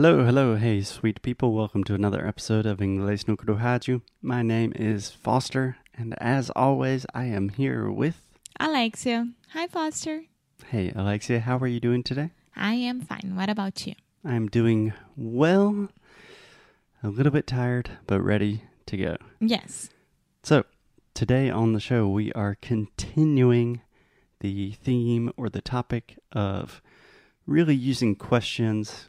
Hello, hello, hey, sweet people. Welcome to another episode of Inglês no Rádio. My name is Foster, and as always, I am here with. Alexia. Hi, Foster. Hey, Alexia, how are you doing today? I am fine. What about you? I'm doing well, a little bit tired, but ready to go. Yes. So, today on the show, we are continuing the theme or the topic of really using questions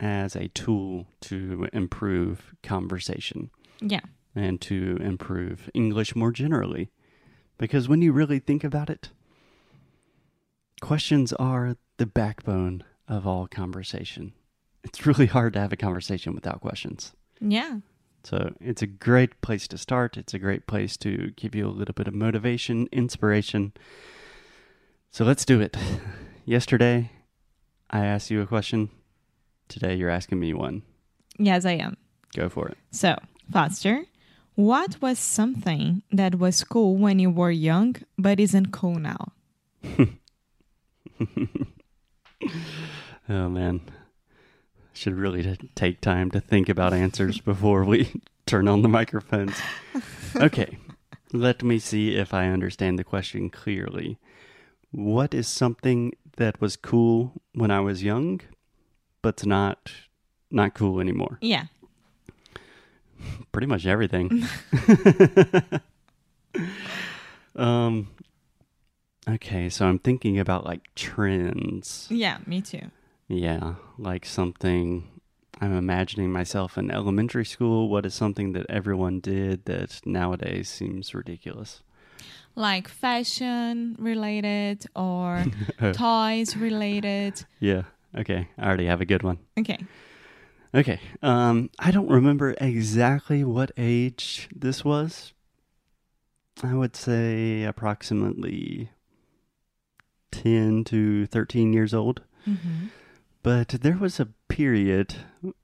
as a tool to improve conversation Yeah. and to improve English more generally. Because when you really think about it, questions are the backbone of all conversation. It's really hard to have a conversation without questions. Yeah. So it's a great place to start. It's a great place to give you a little bit of motivation, inspiration. So let's do it. Yesterday, I asked you a question. Today, you're asking me one. Yes, I am. Go for it. So, Foster, what was something that was cool when you were young but isn't cool now? Oh, man. Should really take time to think about answers before we turn on the microphones. Okay, let me see if I understand the question clearly. What is something that was cool when I was young, but's not not cool anymore? Yeah. Pretty much everything. um. Okay, so I'm thinking about like trends. Yeah, me too. Yeah, like something I'm imagining myself in elementary school. What is something that everyone did that nowadays seems ridiculous? Like fashion related or toys related. Yeah. Okay. I already have a good one. Okay. Okay. Um, I don't remember exactly what age this was. I would say approximately 10 to 13 years old. Mm-hmm. But there was a period,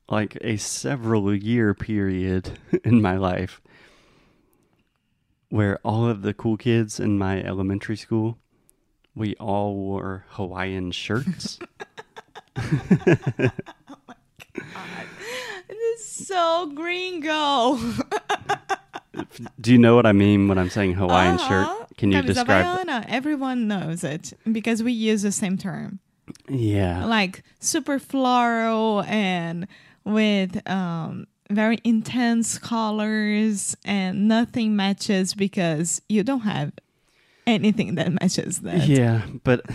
like a several year period in my life, where all of the cool kids in my elementary school, we all wore Hawaiian shirts. It is so gringo. Do you know what I mean when I'm saying Hawaiian Uh-huh. shirt? Can you describe? Everyone knows it because we use the same term. Yeah. like super floral and with um very intense colors and nothing matches because you don't have anything that matches that. Yeah, but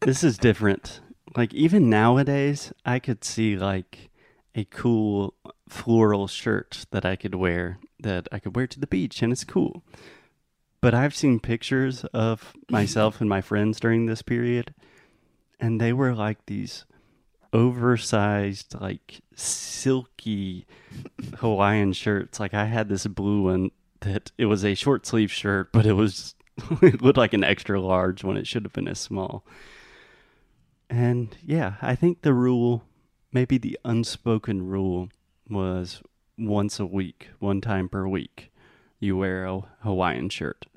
this is different. Like even nowadays, I could see like a cool floral shirt that I could wear that I could wear to the beach and it's cool. But I've seen pictures of myself and my friends during this period and they were like these oversized like silky Hawaiian shirts. Like I had this blue one that it was a short sleeve shirt, but it was it looked like an extra large when it should have been a small. And yeah, I think the rule, maybe the unspoken rule, was once a week, one time per week, you wear a Hawaiian shirt.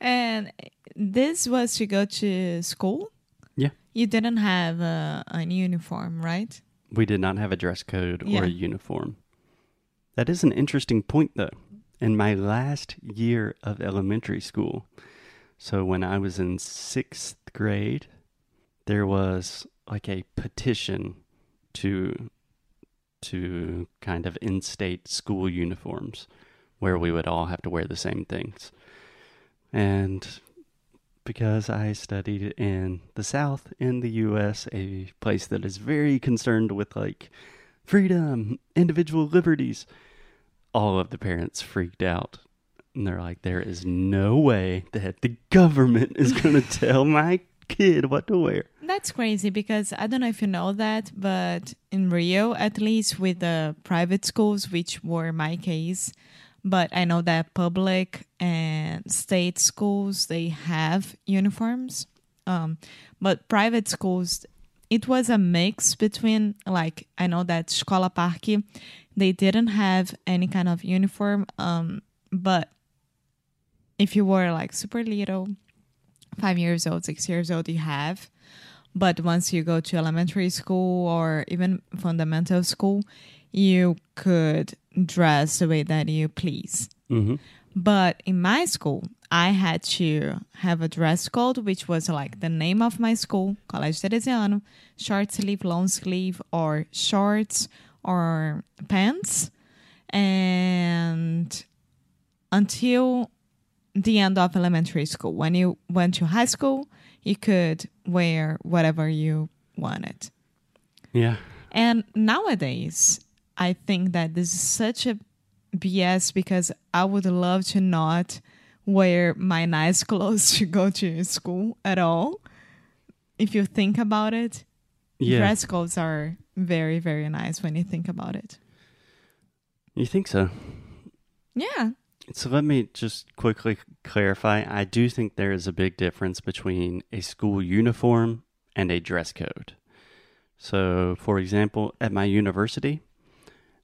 And this was to go to school? Yeah. You didn't have uh, an uniform, right? We did not have a dress code or a uniform. That is an interesting point, though. In my last year of elementary school, so when I was in sixth grade, there was like a petition to to kind of instate school uniforms where we would all have to wear the same things. And because I studied in the South in the US, a place that is very concerned with like freedom, individual liberties, all of the parents freaked out. And they're like, there is no way that the government is going to tell my kid what to wear. That's crazy because I don't know if you know that, but in Rio, at least with the private schools, which were my case, but I know that public and state schools they have uniforms. Um, but private schools, it was a mix between like I know that Escola Parque, they didn't have any kind of uniform. Um, but if you were like super little, five years old, six years old, you have. But once you go to elementary school or even fundamental school, you could dress the way that you please. hmm But in my school, I had to have a dress code, which was like the name of my school, Colégio Teresiano, short sleeve, long sleeve, or shorts or pants. And until the end of elementary school, when you went to high school, you could wear whatever you wanted. Yeah. And nowadays, I think that this is such a BS because I would love to not wear my nice clothes to go to school at all. If you think about it, Yeah. dress codes are very, very nice when you think about it. You think so? Yeah. So let me just quickly clarify. I do think there is a big difference between a school uniform and a dress code. So, for example, at my university,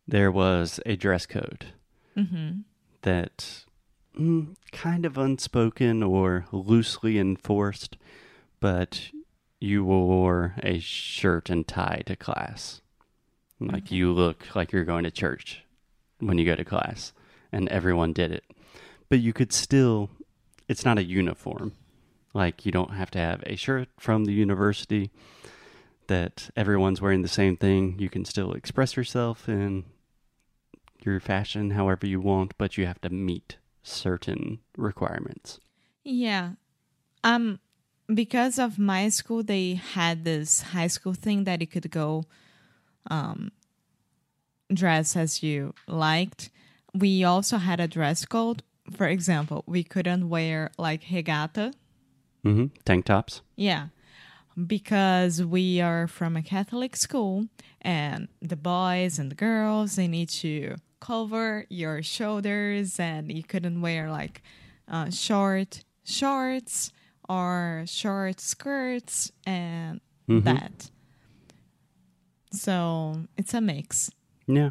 there was a dress code hmm that mm, kind of unspoken or loosely enforced, but you wore a shirt and tie to class. Like Okay. you look like you're going to church when you go to class, and everyone did it. But you could still, it's not a uniform. Like you don't have to have a shirt from the university that everyone's wearing the same thing. You can still express yourself in your fashion however you want, but you have to meet certain requirements. Yeah. Um because of my school they had this high school thing that you could go um dress as you liked. We also had a dress code. For example, we couldn't wear like regata. hmm Tank tops. Yeah. Because we are from a Catholic school and the boys and the girls they need to cover your shoulders and you couldn't wear like uh, short shorts or short skirts and Mhm. that. So it's a mix. Yeah.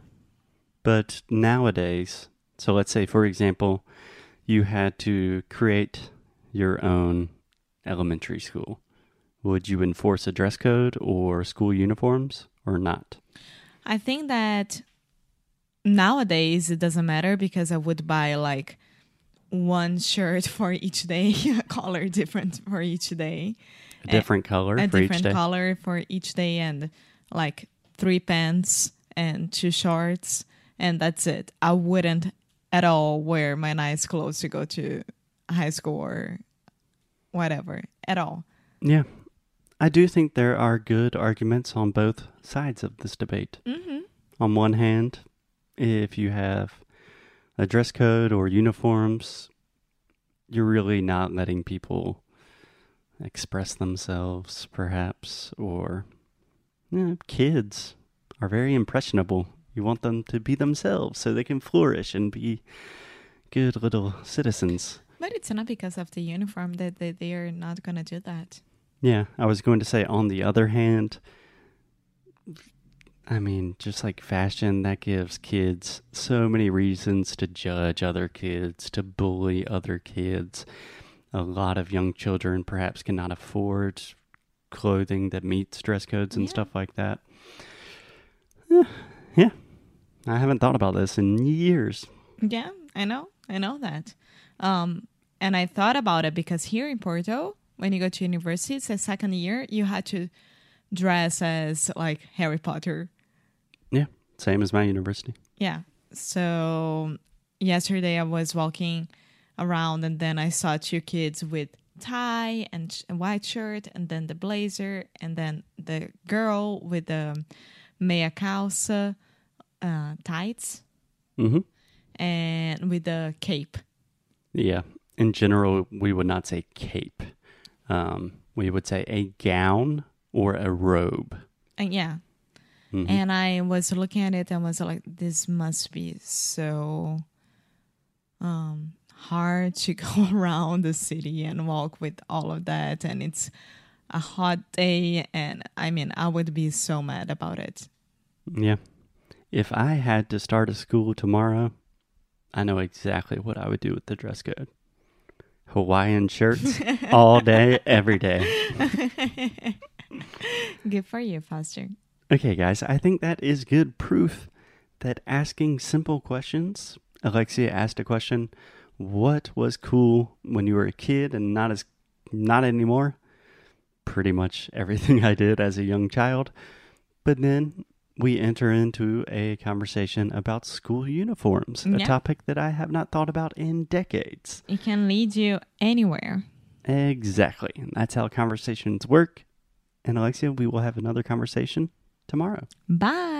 But nowadays, so let's say, for example, you had to create your own elementary school. Would you enforce a dress code or school uniforms or not? I think that nowadays it doesn't matter because I would buy like one shirt for each day, a color different for each day, A different color a for each different color for each day, and like three pants and two shorts, and that's it. I wouldn't at all wear my nice clothes to go to high school or whatever at all. Yeah. I do think there are good arguments on both sides of this debate. Mm-hmm. On one hand, if you have a dress code or uniforms, you're really not letting people express themselves, perhaps, or you know, kids are very impressionable. You want them to be themselves so they can flourish and be good little citizens. But it's not because of the uniform that they, they are not gonna do that. Yeah, I was going to say, on the other hand, I mean, just like fashion, that gives kids so many reasons to judge other kids, to bully other kids. A lot of young children perhaps cannot afford clothing that meets dress codes and Yeah. stuff like that. Yeah, yeah. I haven't thought about this in years. Yeah, I know. I know that. Um, and I thought about it because here in Porto, when you go to university, it's a second year, you had to dress as like Harry Potter. Yeah, same as my university. Yeah. So yesterday I was walking around and then I saw two kids with tie and sh- white shirt and then the blazer and then the girl with the meia calça uh, tights hmm and with the cape. Yeah. In general, we would not say cape. Um, we would say a gown or a robe. And yeah, Mhm. and I was looking at it and was like, this must be so um, hard to go around the city and walk with all of that. And it's a hot day. And I mean, I would be so mad about it. yeah. If I had to start a school tomorrow, I know exactly what I would do with the dress code. Hawaiian shirts all day, every day. Good for you, Foster. Okay, guys, I think that is good proof that asking simple questions. Alexia asked a question, "What was cool when you were a kid and not as not anymore?" Pretty much everything I did as a young child. But then we enter into a conversation about school uniforms, a topic that I have not thought about in decades. It can lead you anywhere. Exactly. That's how conversations work. And Alexia, we will have another conversation tomorrow. Bye.